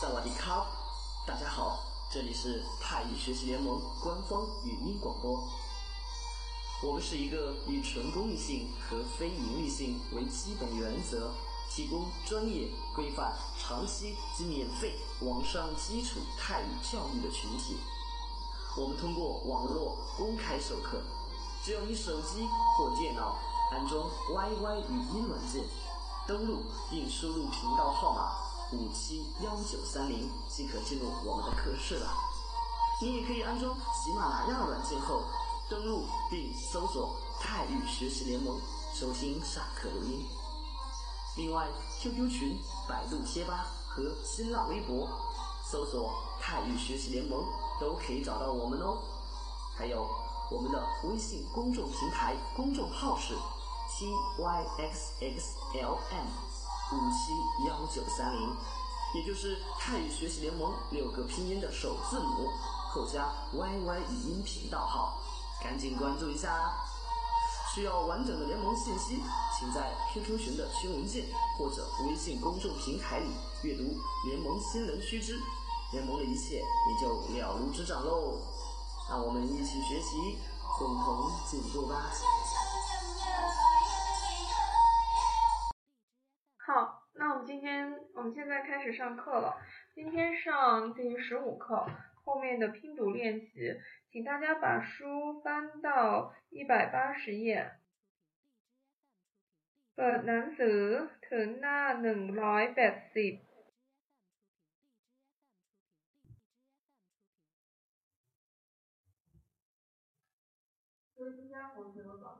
萨瓦迪卡，大家好，这里是泰语学习联盟官方语音广播。我们是一个以纯公益性和非盈利性为基本原则，提供专业、规范、长期及免费网上基础泰语教育的群体。我们通过网络公开授课，只要你手机或电脑安装 YY 语音软件，登录并输入频道号码。五七幺九三零即可进入我们的课室了。你也可以安装喜马拉雅软件后，登录并搜索“泰语学习联盟”，收听上课录音。另外，QQ 群、百度贴吧和新浪微博搜索“泰语学习联盟”都可以找到我们哦。还有我们的微信公众平台公众号是 tyxxlm。五七幺九三零，也就是泰语学习联盟六个拼音的首字母后加 YY 语音频道号，赶紧关注一下！需要完整的联盟信息，请在 QQ 群的群文件或者微信公众平台里阅读联盟新人须知，联盟的一切你就了如指掌喽！让我们一起学习，共同进步吧！今天我们现在开始上课了。今天上第十五课后面的拼读练习，请大家把书翻到一百八十页。เปิดหนังสือถึงหน้าหนึ่งร้อยแปดสิบ。所以今天同学都早上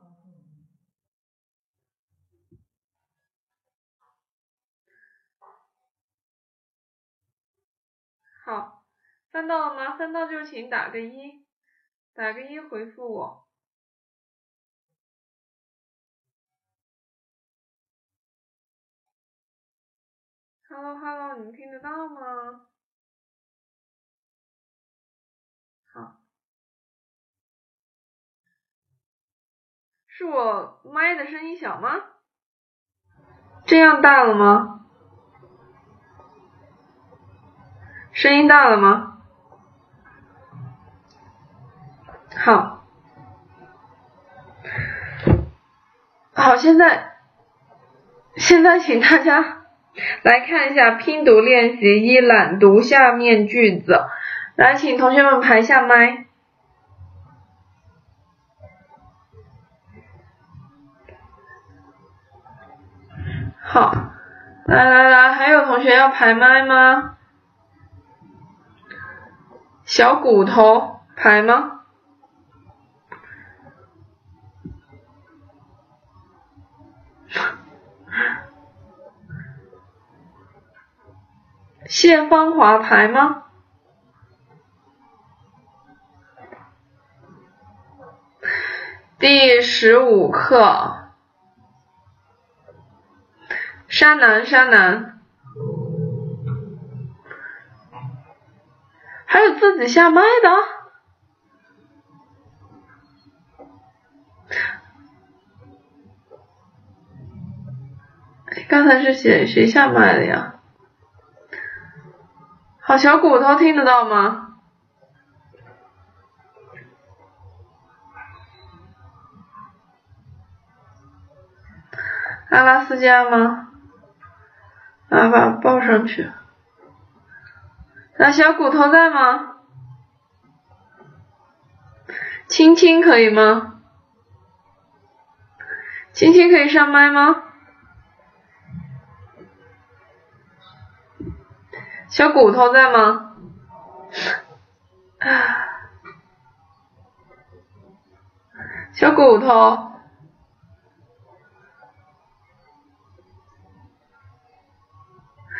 好，翻到了吗？翻到就请打个一，打个一回复我。Hello Hello，你们听得到吗？好，是我麦的声音小吗？这样大了吗？声音大了吗？好，好，现在，现在请大家来看一下拼读练习一，朗读下面句子。来，请同学们排下麦。好，来来来，还有同学要排麦吗？小骨头排吗？谢芳华排吗？第十五课，山南山南。还有自己下麦的？刚才是谁谁下麦的呀？好，小骨头听得到吗？阿拉斯加吗？来把报上去。那小骨头在吗？青青可以吗？青青可以上麦吗？小骨头在吗？小骨头，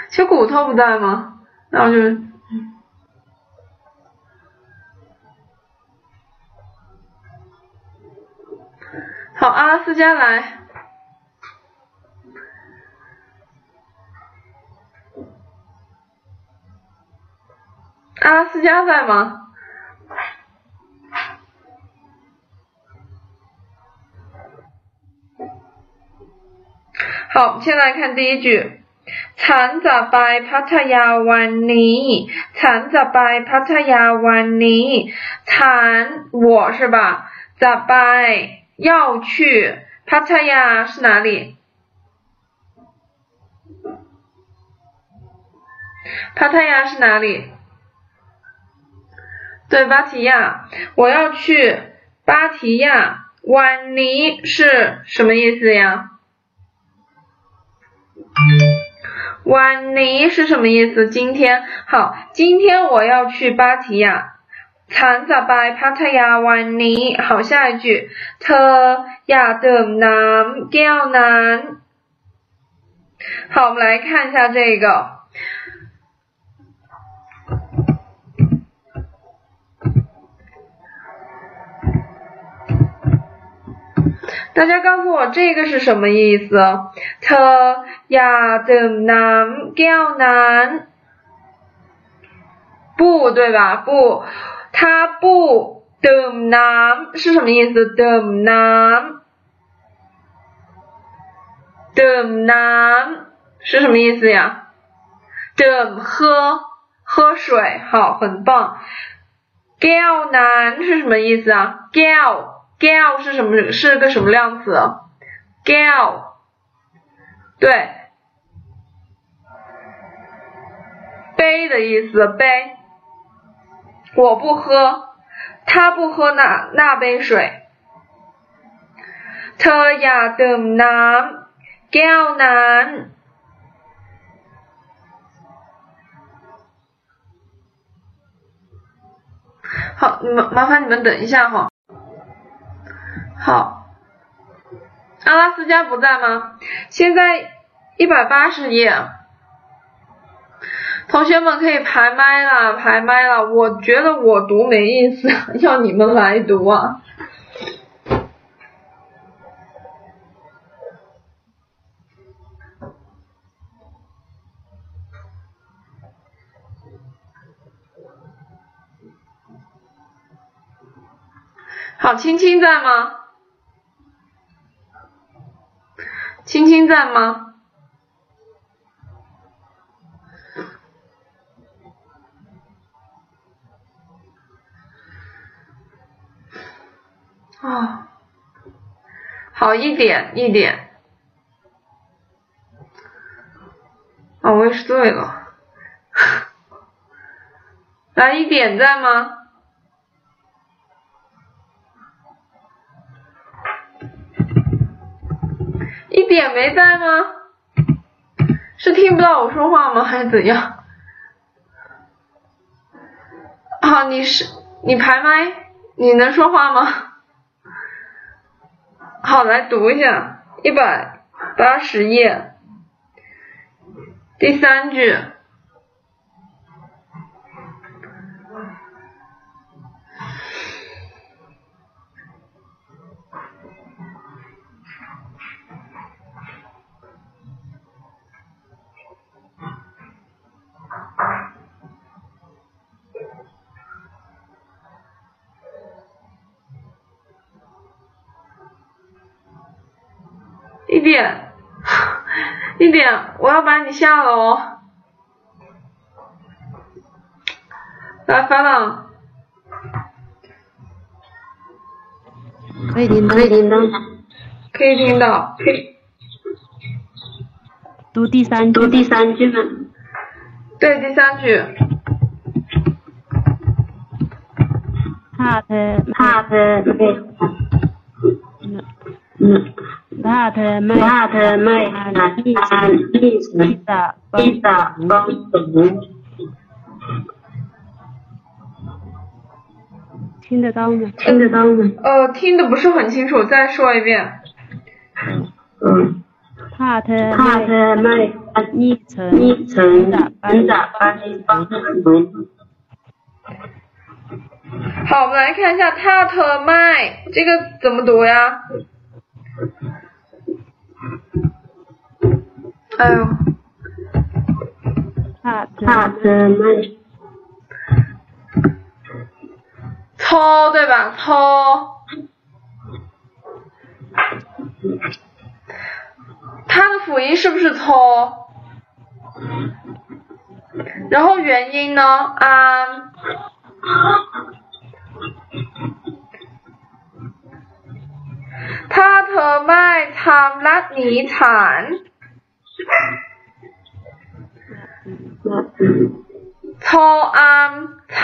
小骨头不在吗？那我就。好，阿拉斯加来，阿拉斯加在吗？好，先来看第一句。ฉันจะไปพัทยาวันนี้，我是吧？咋ะ。 要去帕恰亚是哪里？帕恰亚是哪里？对巴提亚我要去巴提亚瓦尼是什么意思呀？瓦尼是什么意思？今天好今天我要去巴提亚ฉันจะไปพัทยาวันนี้好，下一句，เธออยากดื่มน้ำแก้วนั้น好，我们来看一下这个。大家告诉我这个是什么意思？เธออยากดื่มน้ำแก้วนั้น不对吧？不， 他不等男是什么意思？等男，等男是什么意思呀？等喝喝水，好，很棒。gal 男是什么意思啊？gal gal 是什么？是个什么量词？gal 对，杯的意思，杯。我不喝，他不喝那那杯水。เธออยากดื่มน้ำแก้วนั้น好，你们麻烦你们等一下哈。好，阿拉斯加不在吗？现在一百八十页， 同学们可以排麦了，排麦了。我觉得我读没意思，要你们来读啊。好，青青在吗？青青在吗？啊，好一点一点。啊，我也是醉了。来，一点在吗？一点没在吗？是听不到我说话吗？还是怎样？好，你是你排麦，你能说话吗？好，来读一下一百八十页第三句。一点，一点，我要把你下了哦。来，法朗。可以听到，可以听到，可以听到。读第三句，读第三句吗？对，第三句。怕的怕的妹，嗯，他的妹，他的妹，他一他一直的一的帮助，听得到吗？听得到。吗？呃，听的不是很清楚，再说一遍。嗯，他的他妹的妹，一层一层的真的帮帮助，好，我们来看一下 tat 麦这个怎么读呀？哎呦，他他的的妹，操对吧？操，它的辅音是不是操？然后元音呢？安。ถ้า เธอไม่ทำรักหนีฉันโทอามท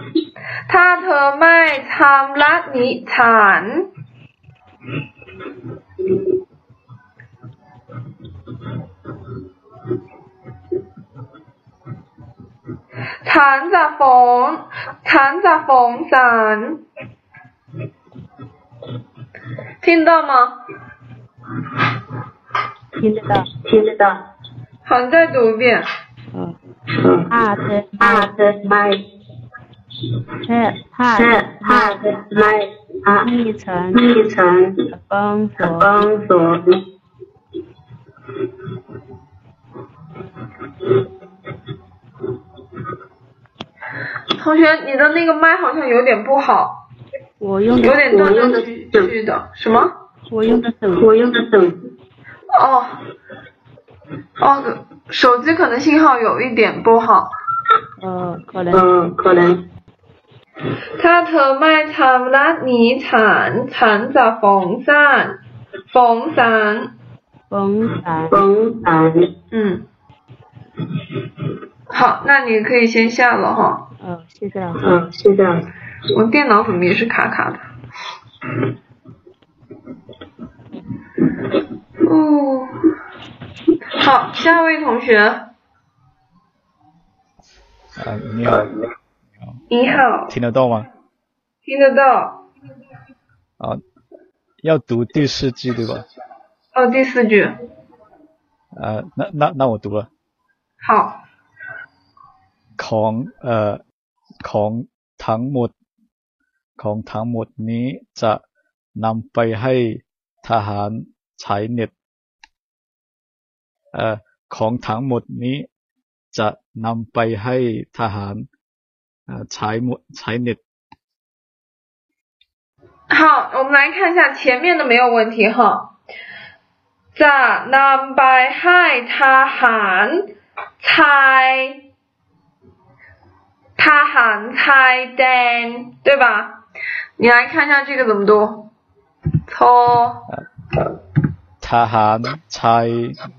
ำถ้าเธอไม่ทำรักหนีฉันฉันจะฟ้องฉันจะฟ้องศาล 听到吗？听得到。听得到。好，你再读一遍。嗯，嗯，怕的他的麦，是怕是的他的麦啊，一层一层封锁。封锁。同学，你的那个麦好像有点不好，我用的有点断断的续的什么？我用的手我用的手哦哦，手机可能信号有一点不好。嗯、可能。嗯，可能。他特卖惨拉，你惨惨咋缝散？缝散。缝散。缝散。嗯。好，那你可以先下了哈。嗯、哦，谢谢老。嗯，谢谢老。我电脑怎么也是卡卡的？哦，好，下一位同学，啊，你好，你好，听得到吗？听得到？啊，要读第四句对吧？哦，第四句，啊，那那那我读了，好，ของเอ่อของทั้งหมด ของทั้งหมดนี้จะนำไปให้ทหารใช้เน็ตเอ่อของทั้งหมดนี้จะนำไปให้ทหารเอ่อใช้หมดใช้เน็ต 好，我们来看一下前面的没有问题哈。จะนำไปให้ทหารชายทหารชายแดน，对吧？ 你来看一下这个怎么读，拖，擦痕猜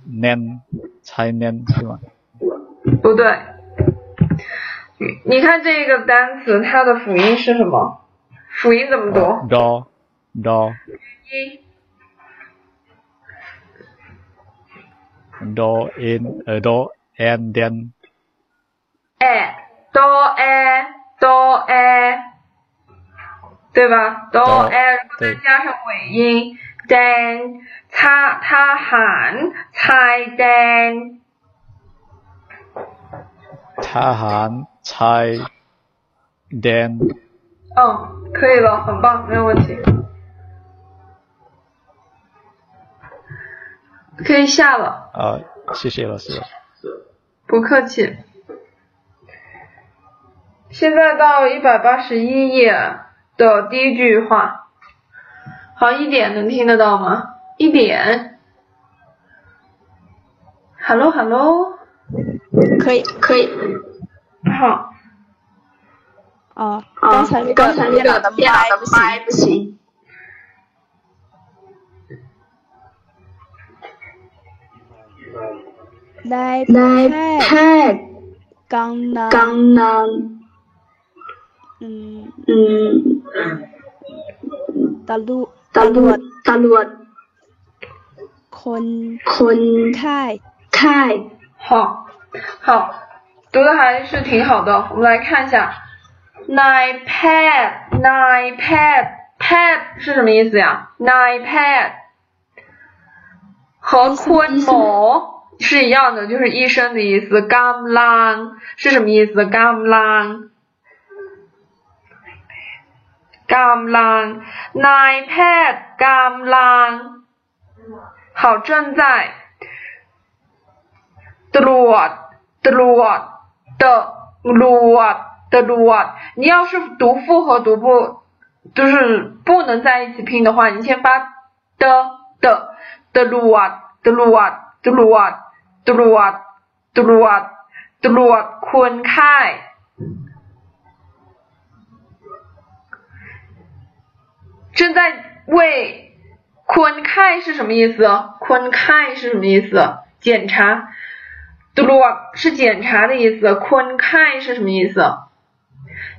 念拆念是吗？不对，你看这个单词，它的辅音是什么？辅音怎么读？do do do in do and then。对吧？都哎，再加上尾音，dan，他他喊猜 dan，他喊猜 dan。嗯，可以了，很棒，没有问题，可以下了。啊，谢谢老师。不客气。现在到一百八十一页。的第一句话，好，一点能听得到吗？一点。Hello Hello，可以可以。好，哦，啊刚才那个刚才那个的电脑的麦不行。麦不行。来来看刚呢？刚呢，嗯，嗯，ตำรวจ ตำรวจตำรวจ คน คน ค่าย ค่าย 好，好，读的还是挺好的。我们来看一下，nine pad，nine pad，pad 是什么意思呀？nine pad 和坤某是一样的，就是医生的意思。gam lang 是什么意思？gam lang。 gam lang nine pad gam lang 好，正在ตรวจตรวจ的รวจ的รวจ你要是读复合读不，就是不能在一起拼的话，你先发的的的รวจ的รวจ的รวจ的รวจ的 ตรวจตรว 正在为 “quenke” 是什么意思？“quenke” 是什么意思？检查，“dru” 是检查的意思。“quenke” 是什么意思？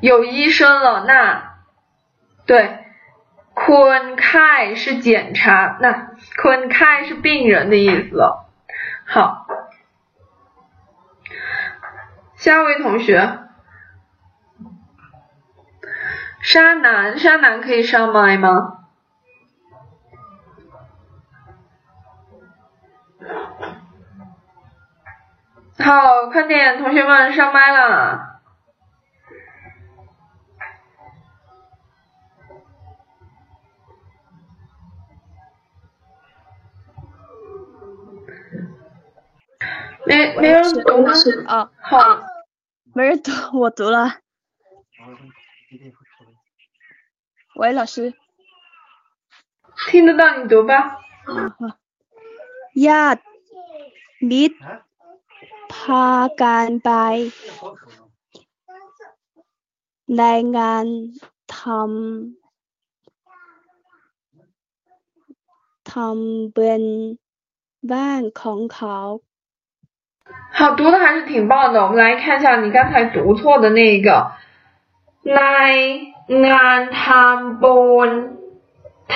有医生了，那对，“quenke” 是检查，那 “quenke” 是病人的意思。好，下一位同学。沙男，沙男可以上麦吗？好，快点，同学们上麦了。没没人读吗？啊，好，没人读，我读了。喂，老师。听得到你读吧。ญาติมิตรพากันไปรายงานทำทำเป็นบ้านของเขา 好，读的还是挺棒的。我们来看一下你刚才读错的那个ราย งานทำบน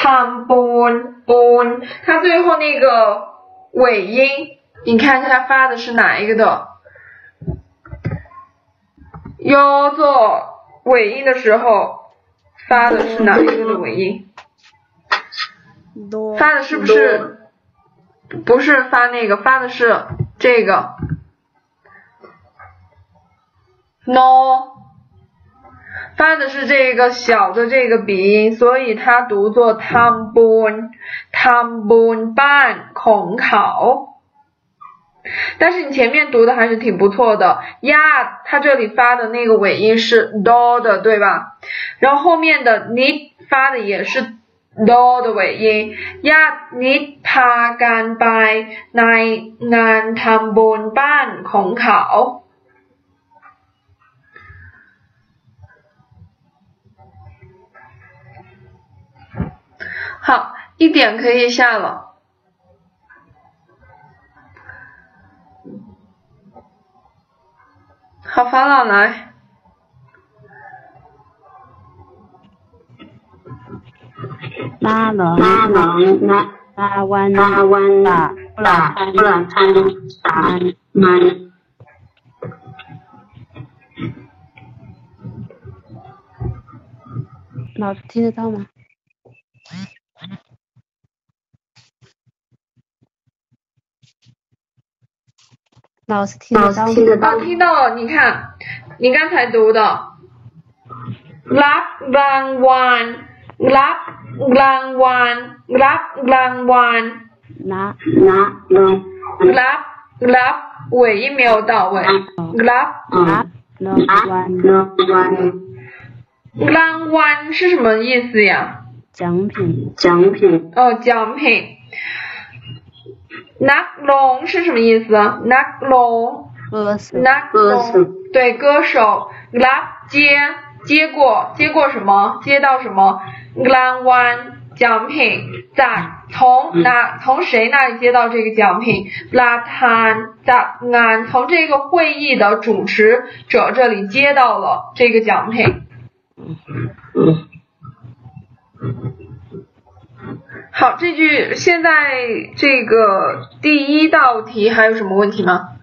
ทำบนบน，它最后那个尾音，你看一下它发的是哪一个的？要做尾音的时候发的是哪一个的尾音？多发的是不是？不是发那个，发的是这个。no， 发的是这个小的这个鼻音，所以它读作 tambun tambun ban 孔考。但是你前面读的还是挺不错的呀，它这里发的那个尾音是 do 的，对吧？然后后面的你发的也是 do 的尾音呀，你他干 by nine nine tambun ban 孔考。一点可以下了，好，烦了来。拉能拉能拉拉弯拉弯打不冷不冷打满满。老师听得到吗？老师听老得到吗？师听得到哦，听到了，你看，你刚才读的รับรางวัลรับรางวัลรับรางวัล 拿 นะลง รับรับ尾音没有到位รับ 拿了 นะ วัน ลงวัน รางวัล是什么意思呀？奖品奖品哦，奖品。 拿龙是什么意思？拿龙 lose lose 对歌手。Lap 接接过接过什么？接到什么？Ng one 奖品。在从哪从谁那里接到这个奖品？Blah tan 在从这个会议的主持者这里接到了这个奖品。嗯嗯嗯。好，这句现在这个第一道题还有什么问题吗？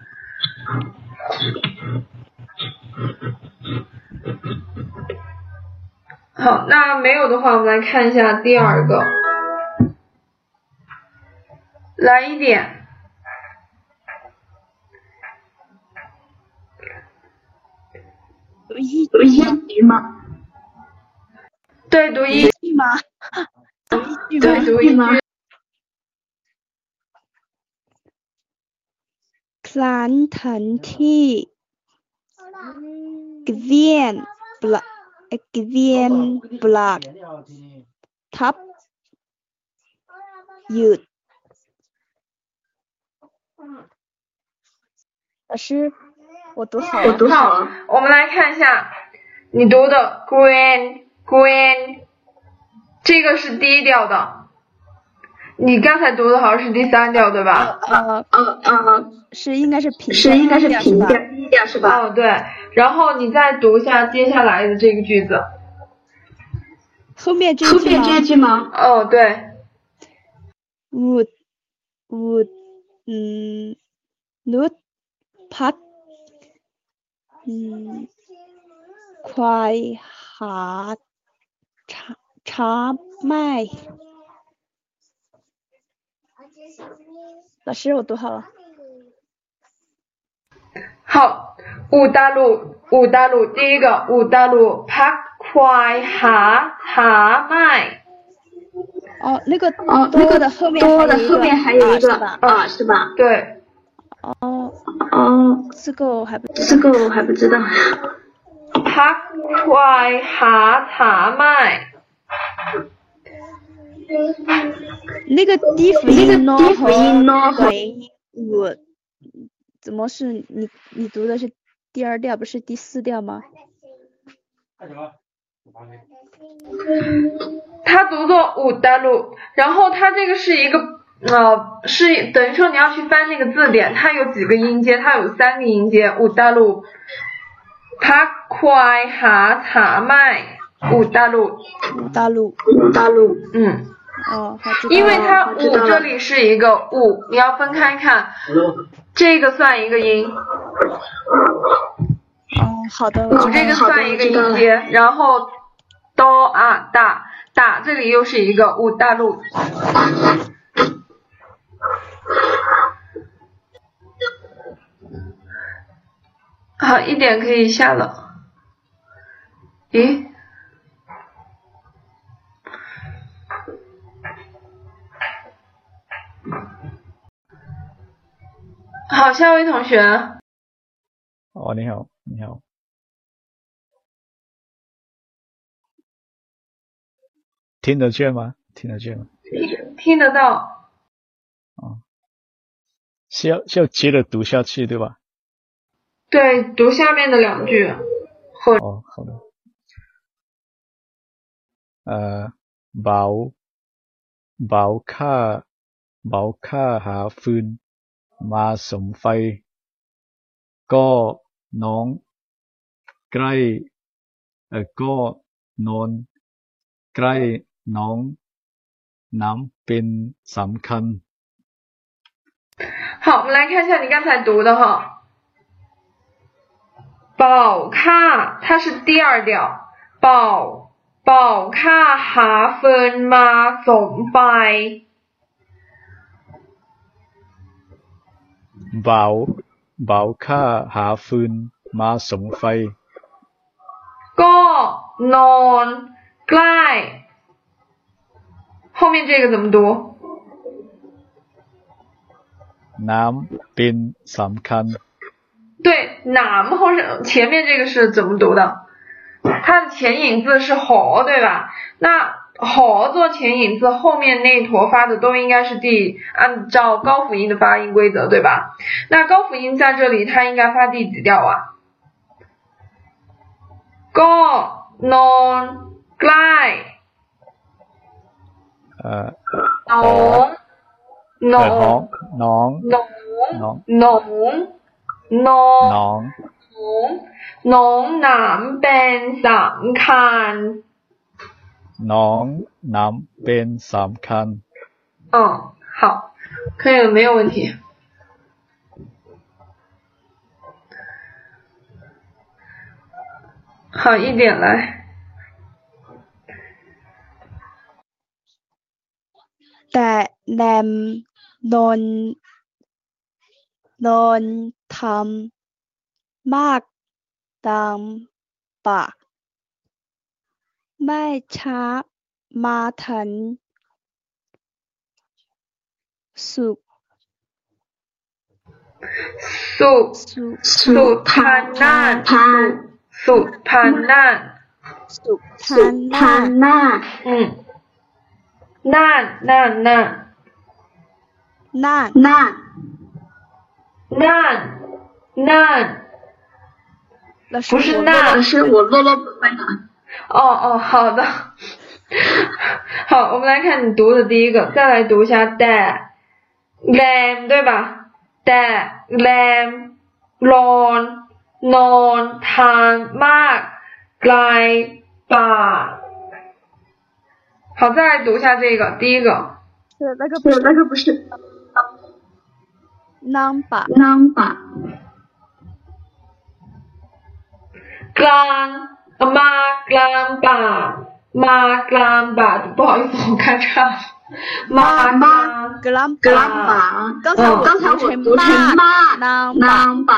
好，那没有的话，我们来看一下第二个，来一点，读一读一句吗？对，读一，句吗？读一句对，吗？读一吗句， ครั้นทันที่เกวียนปลาเอ่อเกวียนปลากทับหยุด 老师，我读好我了。读好了。我们来看一下你读的 green green， 这个是低调的。你刚才读的好像是第三调对吧？啊啊啊是应该是平是应该是平调低调是吧？哦对。然后你再读一下接下来的这个句子。后面这句吗？哦对。Would would 嗯 no park 嗯快哈差茶麦。老师我读好了。好五大陆五大陆第一个五大陆，park，qui，ha，ha，麦。哦那个哦那个的后面多的后面还有一个啊是吧？对。哦哦这个我还不这个我还不知道。Park，qui，ha，ha，麦。那个低辅音呢和鼻音，我怎么是你？你读的是第二调，不是第四调吗？他读作五哒路，然后他这个是一个呃，是等于说你要去翻那个字典，它有几个音节？它有三个音节，五哒路。他快哈查麦。五大陆，大陆。大陆，嗯。哦，因为它五这里是一个五，你要分开看，这个算一个音，哦，好的，我五这个。算一个音阶，然后哆啊大大这里又是一个五大陆，好一点可以下了，咦？好，下一位同学。哦，你好，你好。听得见吗？听得见吗？听听得到。哦，是要要接着读下去对吧？对，读下面的两句。哦，好的。呃，保保卡保卡哈芬。 มาสมไฟ ก็น้องใกล้เออก็นอนใกล้น้องน้ำเป็นสำคัญ 好，我们来看一下你刚才读的哈，宝卡它是第二调，宝宝卡หาฟืนม บาเบาค่าหาฟืนมาสมไฟ ก็นอนใกล้ 后面这个怎么读？ น้ำเป็นสำคัญ 对，哪么后是前面这个是怎么读的？它的前引字是好，对吧？那 猴做前引字，后面那一坨发的都应该是第按照高辅音的发音规则，对吧？那高辅音在这里，它应该发第几调啊？高 no gly，呃，浓浓浓浓浓浓浓浓南边上看。 น้อง ง น้อง หนอง น้อง หนองหนอง น้อง หนองหนามเป็นสำคัญ น้องน้ำเป็นสำคัญ 嗯，好，可以了，没有问题。好，一点来。 แต่แนมนอนนอนทำมากตามปาก ไม่ช้ามาถึงสุข สุ สุ สุพานัน พา สุพานัน สุทา สุ น พา นา นา 嗯，นั่นนั่นนั่น น่าน นา นั่น nan，老师不是我那老师，我落落不会了。 哦哦，好的。好，我们来看你读的第一个，再来读一下 da lam 对吧？da lam lon non tan mark gai ba。好，再来读一下这个第一个是那个不不，是那个不是 number number glan，Maglamba Maglamba，不好意思，我看唱。妈妈格朗，刚才我刚才我读成妈朗巴，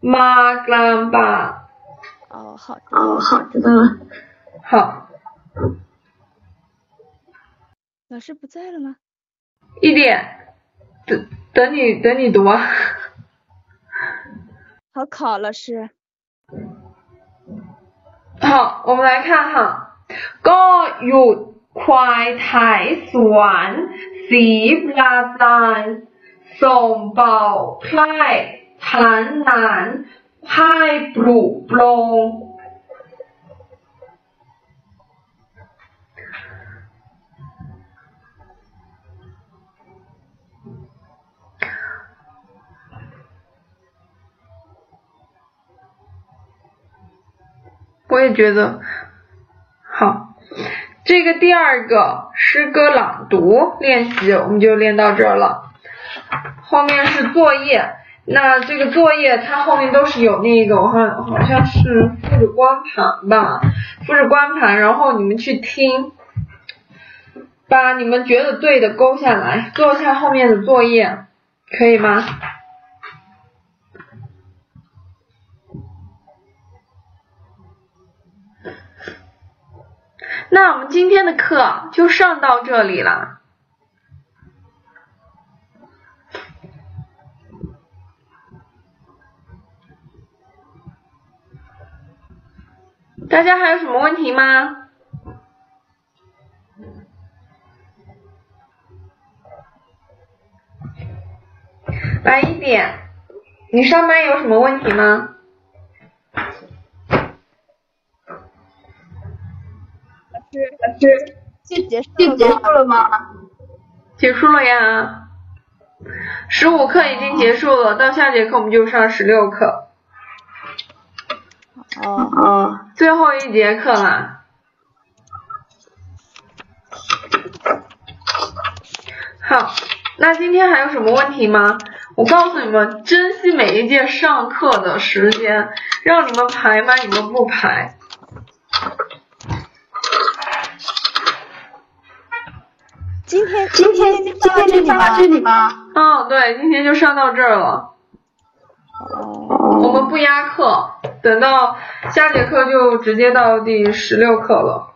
妈格朗巴。哦，好，哦好，知道了。好，老师不在了吗？一点，等等你等你读。好考老师。好，我们来看哈，ก็หยุดควายไถสวนสีปลาจานส่งเป่าไพร่ทันหนานไพ่ปลุกโปรง 我也觉得好。这个第二个诗歌朗读练习我们就练到这儿了，后面是作业。那这个作业它后面都是有那个，我看好像是复制光盘吧，复制光盘，然后你们去听，把你们觉得对的勾下来，做一下后面的作业，可以吗？那我们今天的课就上到这里了。大家还有什么问题吗？来一点，你上班有什么问题吗？老师老师就结束就结了吗？束了吗？结束了呀，十五课已经结束了，到下节课我们就上十六课，哦，哦，最后一节课啦。好，那今天还有什么问题吗？我告诉你们，珍惜每一节上课的时间，让你们排吗？你们不排。今天今天今天就上到这里吗？哦，对，今天就上到这儿了。哦，我们不压课，等到下节课就直接到第十六课了。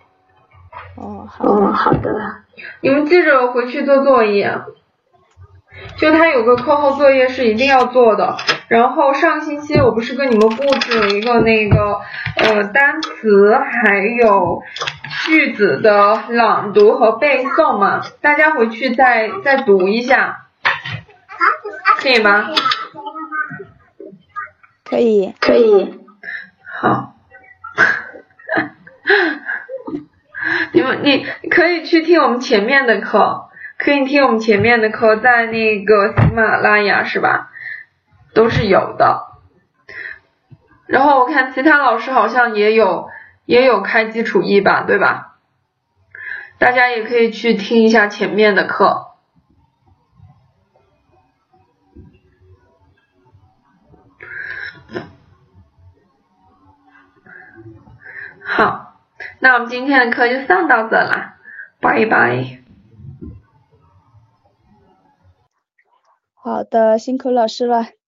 哦，好，哦，好的。你们记着回去做作业，就他有个课后作业是一定要做的。然后上个星期我不是跟你们布置了一个那个呃单词还有句子的朗读和背诵嘛，大家回去再再读一下，可以吗？可以，可以。好。你们你可以去听我们前面的课，可以听我们前面的课，在那个喜马拉雅是吧？都是有的。然后我看其他老师好像也有也有开基础一吧，对吧？大家也可以去听一下前面的课。好，那我们今天的课就上到这啦，拜拜。好的，辛苦老师了。